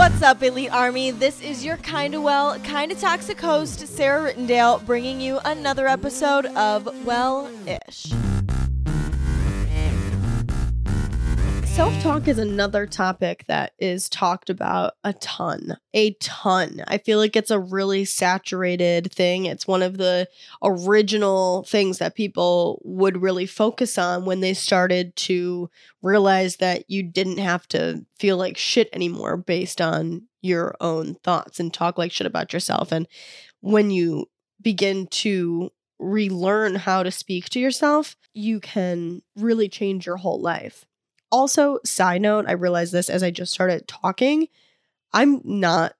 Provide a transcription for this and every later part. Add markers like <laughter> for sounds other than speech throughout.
What's up, Elite Army? This is your kinda well, kinda toxic host, Sarah Rittendale, bringing you another episode of Well Ish. Self talk is another topic that is talked about a ton. A ton. I feel like it's a really saturated thing. It's one of the original things that people would really focus on when they started to realize that you didn't have to feel like shit anymore based on your own thoughts and talk like shit about yourself. And when you begin to relearn how to speak to yourself, you can really change your whole life. Also, side note, I realized this as I just started talking. I'm not.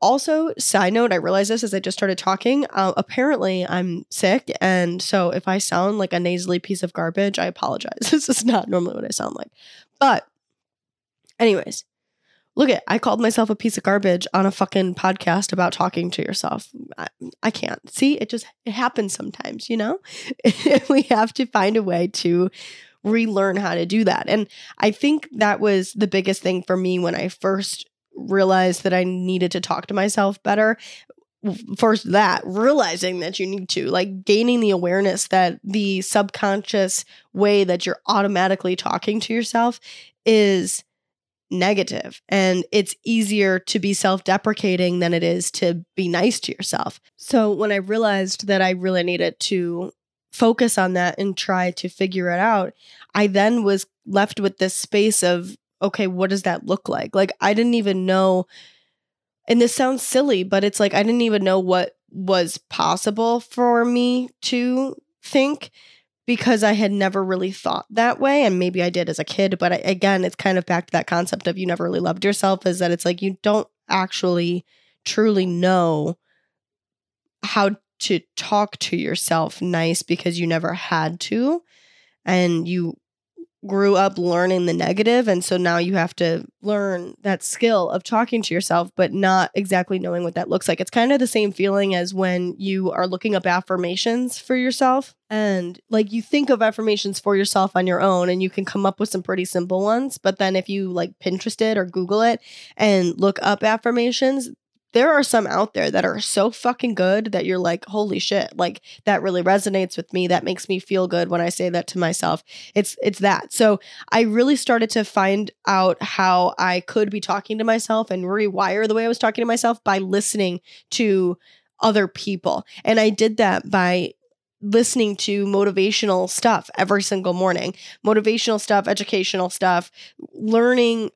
Also, side note, I realized this as I just started talking. Uh, apparently, I'm sick. And so if I sound like a nasally piece of garbage, I apologize. <laughs> this is not normally what I sound like. But, anyways, look at I called myself a piece of garbage on a fucking podcast about talking to yourself. I, I can't. See, it just it happens sometimes, you know? <laughs> we have to find a way to relearn how to do that. And I think that was the biggest thing for me when I first realized that I needed to talk to myself better. First, that realizing that you need to, like gaining the awareness that the subconscious way that you're automatically talking to yourself is negative and it's easier to be self-deprecating than it is to be nice to yourself. So when I realized that I really needed to focus on that and try to figure it out, I then was left with this space of okay, what does that look like? Like I didn't even know and this sounds silly, but it's like I didn't even know what was possible for me to think because I had never really thought that way. And maybe I did as a kid, but I, again, it's kind of back to that concept of you never really loved yourself is that it's like you don't actually truly know how to talk to yourself nice because you never had to. And you grew up learning the negative. And so now you have to learn that skill of talking to yourself but not exactly knowing what that looks like. It's kind of the same feeling as when you are looking up affirmations for yourself. And like you think of affirmations for yourself on your own and you can come up with some pretty simple ones. But then if you like pinterest it or google it and look up affirmations there are some out there that are so fucking good that you're like, holy shit, like that really resonates with me. That makes me feel good when I say that to myself. It's it's that. So I really started to find out how I could be talking to myself and rewire the way I was talking to myself by listening to other people. And I did that by listening to motivational stuff every single morning. Motivational stuff, educational stuff, learning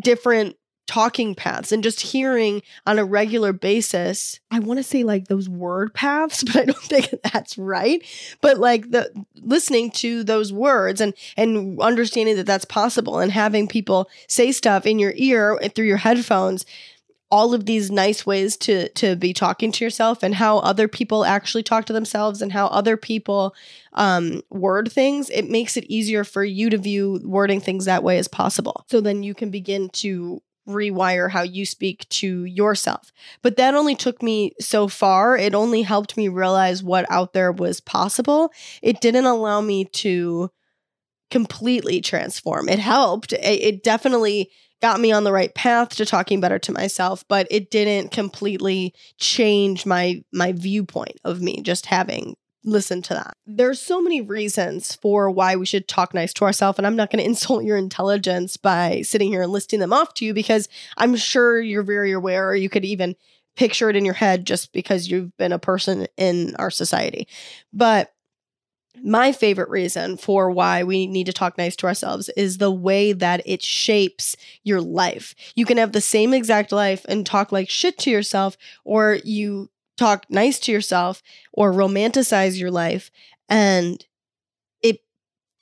different talking paths and just hearing on a regular basis. I want to say like those word paths <laughs> but i don't think that's right. But like the listening to those words and and understanding that that's possible and having people say stuff in your ear through your headphones all of these nice ways to to be talking to yourself and how other people actually talk to themselves and how other people um, word things it makes it easier for you to view wording things that way as possible. So then you can begin to rewire how you speak to yourself. But that only took me so far. It only helped me realize what out there was possible. It didn't allow me to completely transform. It helped. It, definitely got me on the right path to talking better to myself, but it didn't completely change my my viewpoint of me just having listen to that. There's so many reasons for why we should talk nice to ourselves, and I'm not going <laughs> to insult your intelligence by sitting here and listing them off to you because I'm sure you're very aware, or you could even picture it in your head just because you've been a person in our society. But my favorite reason for why we need to talk nice to ourselves is the way that it shapes your life. You can have the same exact life and talk like shit to yourself, or you talk nice to yourself or romanticize your life and it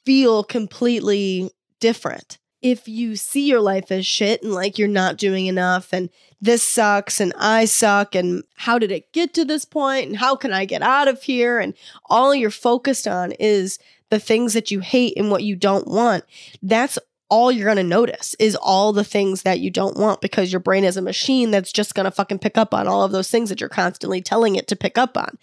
feel completely different. If you see your life as shit and like you're not doing enough and this sucks and I suck and how did it get to this point and how can I get out of here and all you're focused on is the things that you hate and what you don't want, that's all you're going to notice is all the things that you don't want because your brain is a machine that's just going to fucking pick up on all of those things that you're constantly telling it to pick up on.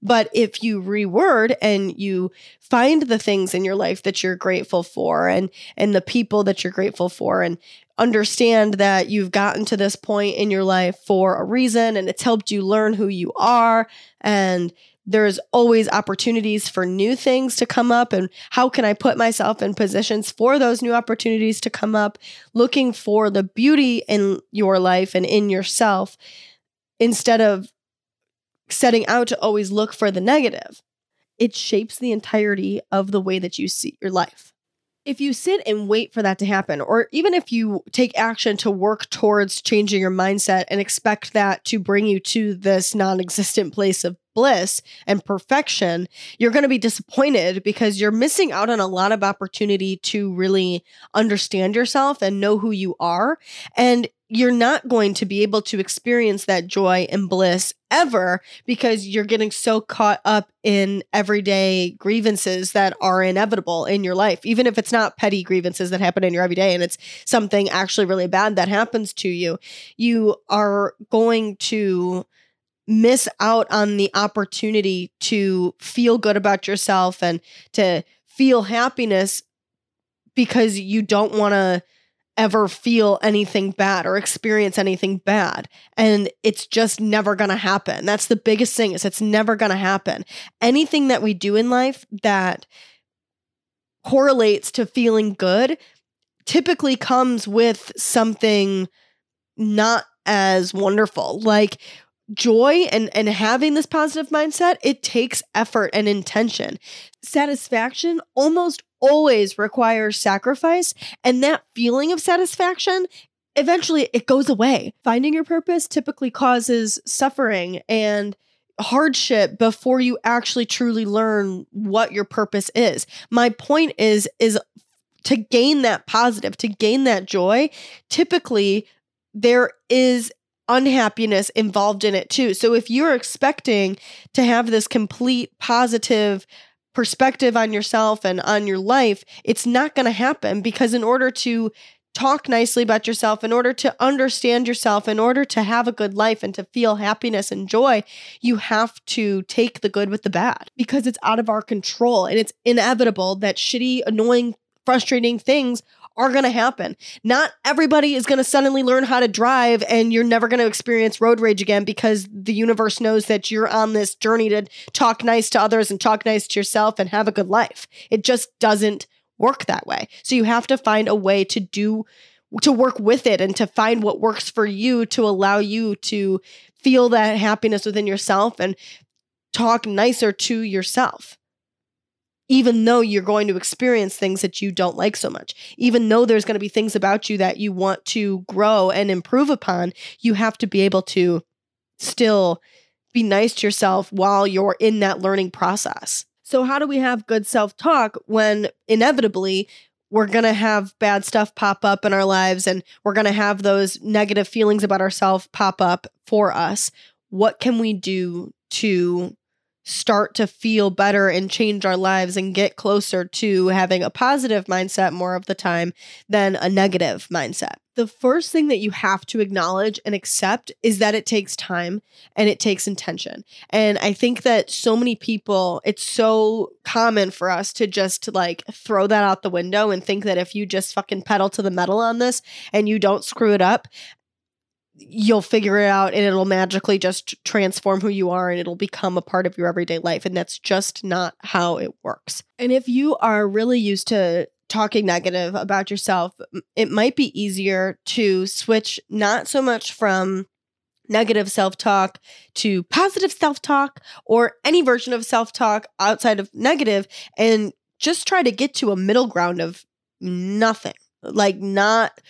But if you reword and you find the things in your life that you're grateful for and and the people that you're grateful for and understand that you've gotten to this point in your life for a reason and it's helped you learn who you are and there's always opportunities for new things to come up. And how can i put myself in positions for those new opportunities to come up? Looking for the beauty in your life and in yourself instead of setting out to always look for the negative. It shapes the entirety of the way that you see your life. If you sit and wait for that to happen, or even if you take action to work towards changing your mindset and expect that to bring you to this non existent place of bliss and perfection, you're going to be disappointed because you're missing out on a lot of opportunity to really understand yourself and know who you are. And you're not going to be able to experience that joy and bliss ever because you're getting so caught up in everyday grievances that are inevitable in your life even if it's not petty grievances that happen in your everyday and it's something actually really bad that happens to you you are going to miss out on the opportunity to feel good about yourself and to feel happiness because you don't want to ever feel anything bad or experience anything bad. And it's just never going to happen. That's the biggest thing is it's never going to happen. Anything that we do in life that correlates to feeling good typically comes with something not as wonderful. Like joy and and having this positive mindset it takes effort and intention. Satisfaction almost always requires sacrifice and that feeling of satisfaction eventually it goes away. Finding your purpose typically causes suffering and hardship before you actually truly learn what your purpose is. My point is is to gain that positive to gain that joy typically there is unhappiness involved in it too. So if you're expecting to have this complete positive perspective on yourself and on your life, it's not going to happen because in order to talk nicely about yourself, in order to understand yourself, in order to have a good life and to feel happiness and joy, you have to take the good with the bad because it's out of our control and it's inevitable that shitty, annoying, frustrating things are going to happen. Not everybody is going to suddenly learn how to drive and you're never going to experience road rage again because the universe knows that you're on this journey to talk nice to others and talk nice to yourself and have a good life. It just doesn't work that way. So you have to find a way to do to work with it and to find what works for you to allow you to feel that happiness within yourself and talk nicer to yourself even though you're going to experience things that you don't like so much. Even though there's going to be things about you that you want to grow and improve upon, you have to be able to still be nice to yourself while you're in that learning process. So, how do we have good self talk when inevitably we're going to have bad stuff pop up in our lives and we're going to have those negative feelings about ourselves pop up for us? What can we do to start to feel better and change our lives and get closer to having a positive mindset more of the time than a negative mindset. The first thing that you have to acknowledge and accept is that it takes time and it takes intention. And I think that so many people, it's so common for us to just like throw that out the window and think that if you just fucking pedal to the metal on this and you don't screw it up, you'll figure it out and it'll magically just transform who you are and it'll become a part of your everyday life. And that's just not how it works. And if you are really used to talking negative about yourself, it might be easier to switch not so much from negative self talk to positive self talk or any version of self talk outside of negative and just try to get to a middle ground of nothing, like not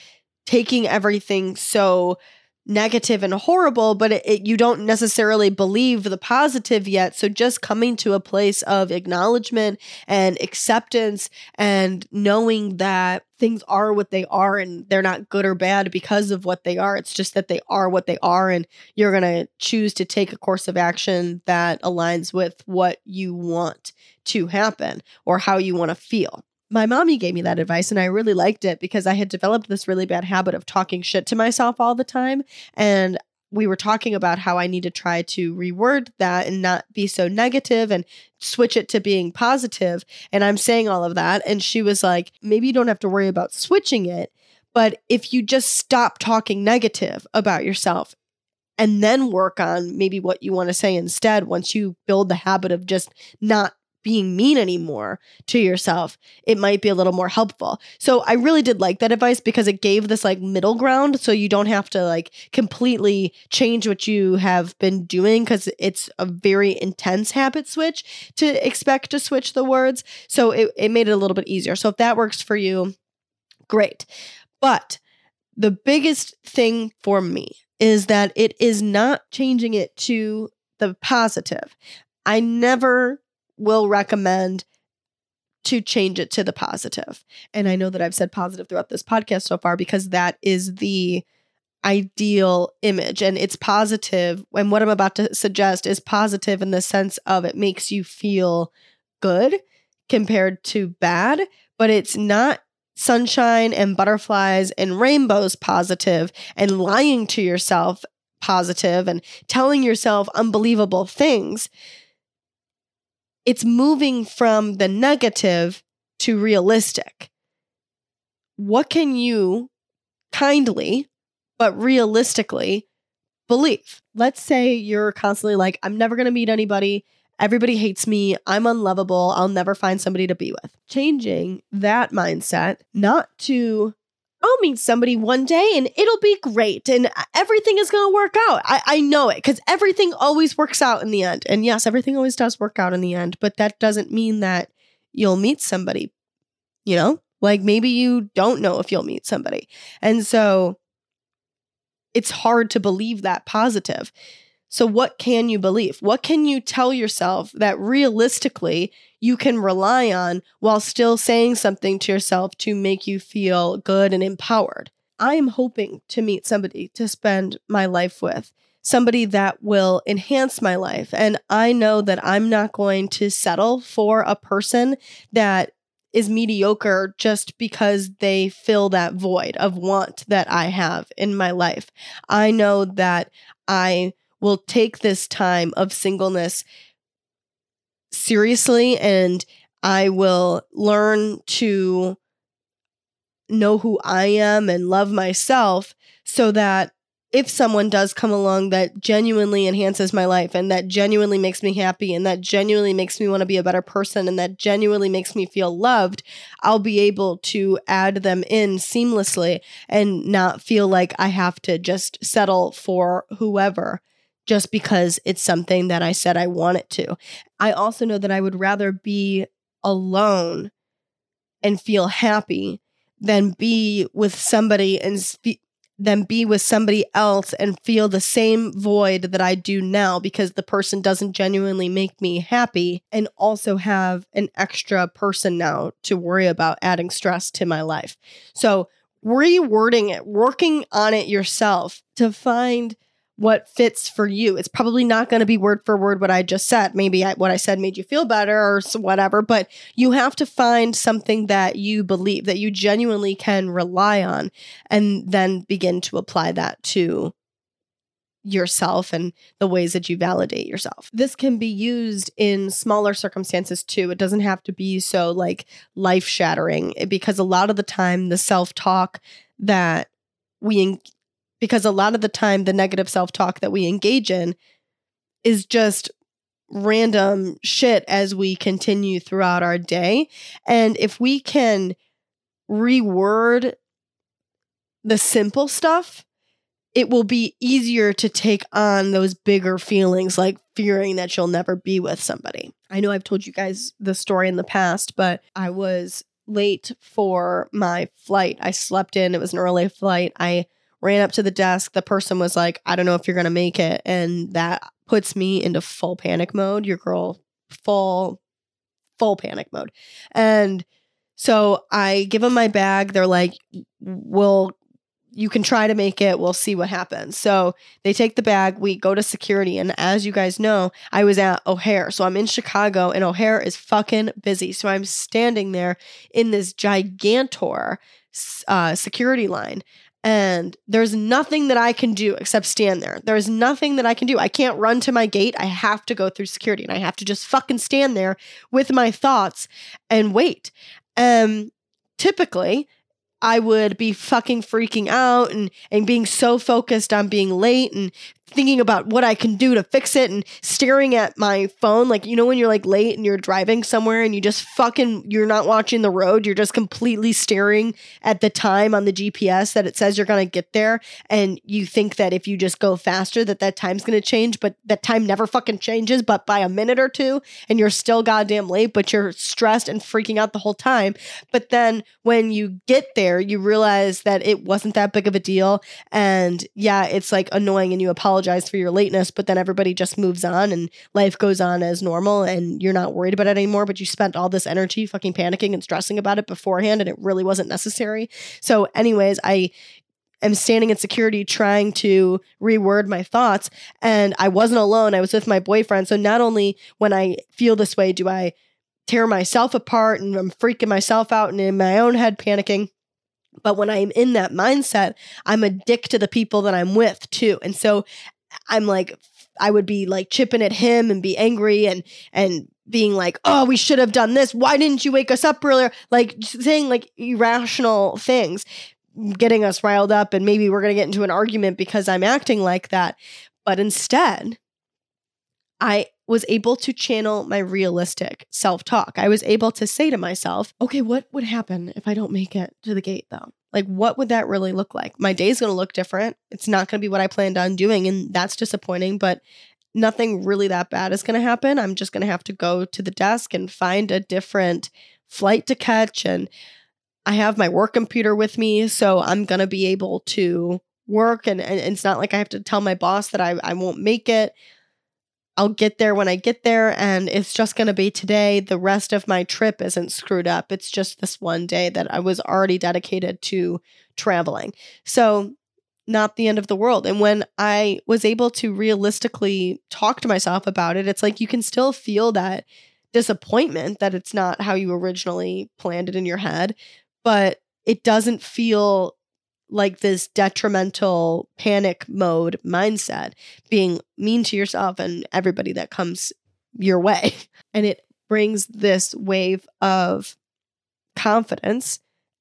taking everything so negative and horrible, but it, it, you don't necessarily believe the positive yet. So just coming to a place of acknowledgement and acceptance and knowing that things are what they are and they're not good or bad because of what they are. It's just that they are what they are and you're going to choose to take a course of action that aligns with what you want to happen or how you want to feel. My mommy gave me that advice and I really liked it because I had developed this really bad habit of talking shit to myself all the time. And we were talking about how I need to try to reword that and not be so negative and switch it to being positive. And I'm saying all of that. And she was like, maybe you don't have to worry about switching it. But if you just stop talking negative about yourself and then work on maybe what you want to say instead, once you build the habit of just not being mean anymore to yourself, it might be a little more helpful. So I really did like that advice because it gave this like middle ground so you don't have to like completely change what you have been doing because it's a very intense habit switch to expect to switch the words. So it, it made it a little bit easier. So if that works for you, great. But the biggest thing for me is that it is not changing it to the positive. I never will recommend to change it to the positive. And I know that I've said positive throughout this podcast so far because that is the ideal image and it's positive. and what I'm about to suggest is positive in the sense of it makes you feel good compared to bad, but it's not sunshine and butterflies and rainbows positive and lying to yourself positive and telling yourself unbelievable things it's moving from the negative to realistic. What can you kindly, but realistically believe? Let's say you're constantly like, I'm never going to meet anybody. Everybody hates me. I'm unlovable. I'll never find somebody to be with. Changing that mindset, not to I'll meet somebody one day and it'll be great and everything is going to work out. I, I know it because everything always works out in the end. And yes, everything always does work out in the end, but that doesn't mean that you'll meet somebody, you know? Like maybe you don't know if you'll meet somebody. And so it's hard to believe that positive. So, what can you believe? What can you tell yourself that realistically you can rely on while still saying something to yourself to make you feel good and empowered? I am hoping to meet somebody to spend my life with, somebody that will enhance my life. And I know that I'm not going to settle for a person that is mediocre just because they fill that void of want that I have in my life. I know that I will take this time of singleness seriously and I will learn to know who I am and love myself so that if someone does come along that genuinely enhances my life and that genuinely makes me happy and that genuinely makes me want to be a better person and that genuinely makes me feel loved, I'll be able to add them in seamlessly and not feel like I have to just settle for whoever just because it's something that I said I want it to. I also know that I would rather be alone and feel happy than be with somebody and spe- than be with somebody else and feel the same void that I do now because the person doesn't genuinely make me happy and also have an extra person now to worry about adding stress to my life. So, rewording it, working on it yourself to find what fits for you. It's probably not going to be word for word what I just said. Maybe I, what I said made you feel better or whatever, but you have to find something that you believe, that you genuinely can rely on, and then begin to apply that to yourself and the ways that you validate yourself. This can be used in smaller circumstances too. It doesn't have to be so like life shattering eh, because a lot of the time the self talk that we because a lot of the time the negative self-talk that we engage in is just random shit as we continue throughout our day and if we can reword the simple stuff it will be easier to take on those bigger feelings like fearing that you'll never be with somebody. I know I've told you guys the story in the past, but I was late for my flight. I slept in, it was an early flight. I ran up to the desk. The person was like, I don't know if you're going to make it. And that puts me into full panic mode. Your girl, full, full panic mode. And so I give them my bag. They're like, we'll you can try to make it. We'll see what happens. So they take the bag. We go to security. And as you guys know, I was at O'Hare. So I'm in Chicago and O'Hare is fucking busy. So I'm standing there in this gigantor uh, security line. And there's nothing that I can do except stand there. There's nothing that I can do. I can't run to my gate. I have to go through security and I have to just fucking stand there with my thoughts and wait. Um, typically, I would be fucking freaking out and and being so focused on being late and thinking about what I can do to fix it and staring at my phone. Like, you know, when you're like late and you're driving somewhere and you just fucking, you're not watching the road, you're just completely staring at the time on the GPS that it says you're going to get there. And you think that if you just go faster, that that time's going to change, but that time never fucking changes, but by a minute or two, and you're still goddamn late, but you're stressed and freaking out the whole time. But then when you get there, you realize that it wasn't that big of a deal. And yeah, it's like annoying and you apologize for your lateness, but then everybody just moves on and life goes on as normal and you're not worried about it anymore. But you spent all this energy fucking panicking and stressing about it beforehand and it really wasn't necessary. So, anyways, I am standing in security trying to reword my thoughts. And I wasn't alone, I was with my boyfriend. So, not only when I feel this way do I tear myself apart and I'm freaking myself out and in my own head panicking. But when I'm in that mindset, I'm a dick to the people that I'm with too. And so I'm like, I would be like chipping at him and be angry and, and being like, oh, we should have done this. Why didn't you wake us up earlier? Like saying like irrational things, getting us riled up. And maybe we're going to get into an argument because I'm acting like that. But instead, I was able to channel my realistic self talk. I was able to say to myself, okay, what would happen if I don't make it to the gate though? Like, what would that really look like? My day's gonna look different. It's not gonna be what I planned on doing, and that's disappointing, but nothing really that bad is gonna happen. I'm just gonna have to go to the desk and find a different flight to catch. And I have my work computer with me, so I'm gonna be able to work and, and it's not like I have to tell my boss that I, I won't make it. I'll get there when I get there, and it's just going to be today. The rest of my trip isn't screwed up. It's just this one day that I was already dedicated to traveling. So, not the end of the world. And when I was able to realistically talk to myself about it, it's like you can still feel that disappointment that it's not how you originally planned it in your head, but it doesn't feel like this detrimental panic mode mindset, being mean to yourself and everybody that comes your way. <laughs> And it brings this wave of confidence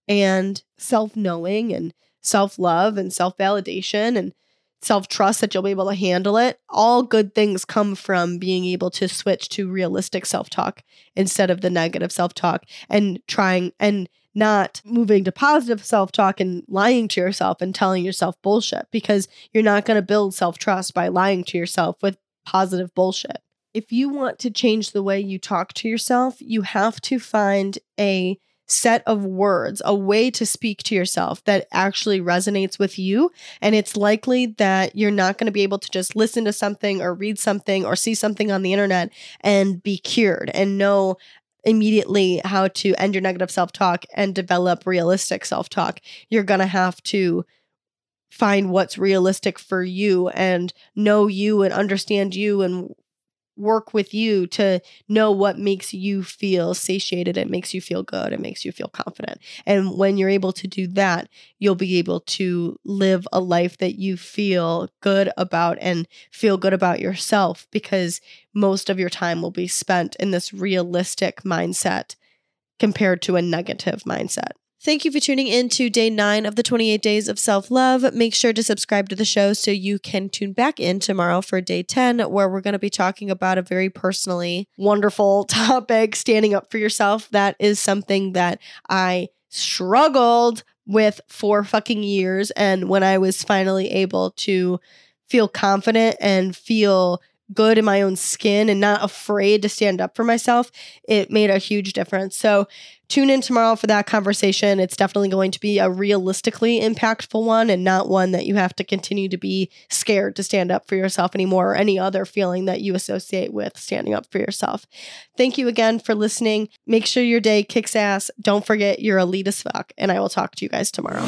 and self knowing and self love and self validation and self trust that you'll be able to handle it. All good things come from being able to switch to realistic self talk instead of the negative self talk and trying and not moving to positive self talk and lying to yourself and telling yourself bullshit because you're not going to build self trust by lying to yourself with positive bullshit. If you want to change the way you talk to yourself, you have to find a set of words, a way to speak to yourself that actually resonates with you. And it's likely that you're not going to be able to just listen to something or read something or see something on the internet and be cured and know immediately how to end your negative self talk and develop realistic self talk. You're going to have to find what's realistic for you and know you and understand you and work with you to know what makes you feel satiated. It makes you feel good. It makes you feel confident. And when you're able to do that, you'll be able to live a life that you feel good about and feel good about yourself because most of your time will be spent in this realistic mindset compared to a negative mindset. Thank you for tuning in to day nine of the 28 days of self love. Make sure to subscribe to the show so you can tune back in tomorrow for day 10, where we're going to be talking about a very personally wonderful <laughs> topic standing up for yourself. That is something that I struggled with for fucking years. And when I was finally able to feel confident and feel good in my own skin and not afraid to stand up for myself, it made a huge difference. So, tune in tomorrow for that conversation. It's definitely going to be a realistically impactful one and not one that you have to continue to be scared to stand up for yourself anymore or any other feeling that you associate with standing up for yourself. Thank you again for listening. Make sure your day kicks ass. Don't forget you're elite as fuck, and I will talk to you guys tomorrow.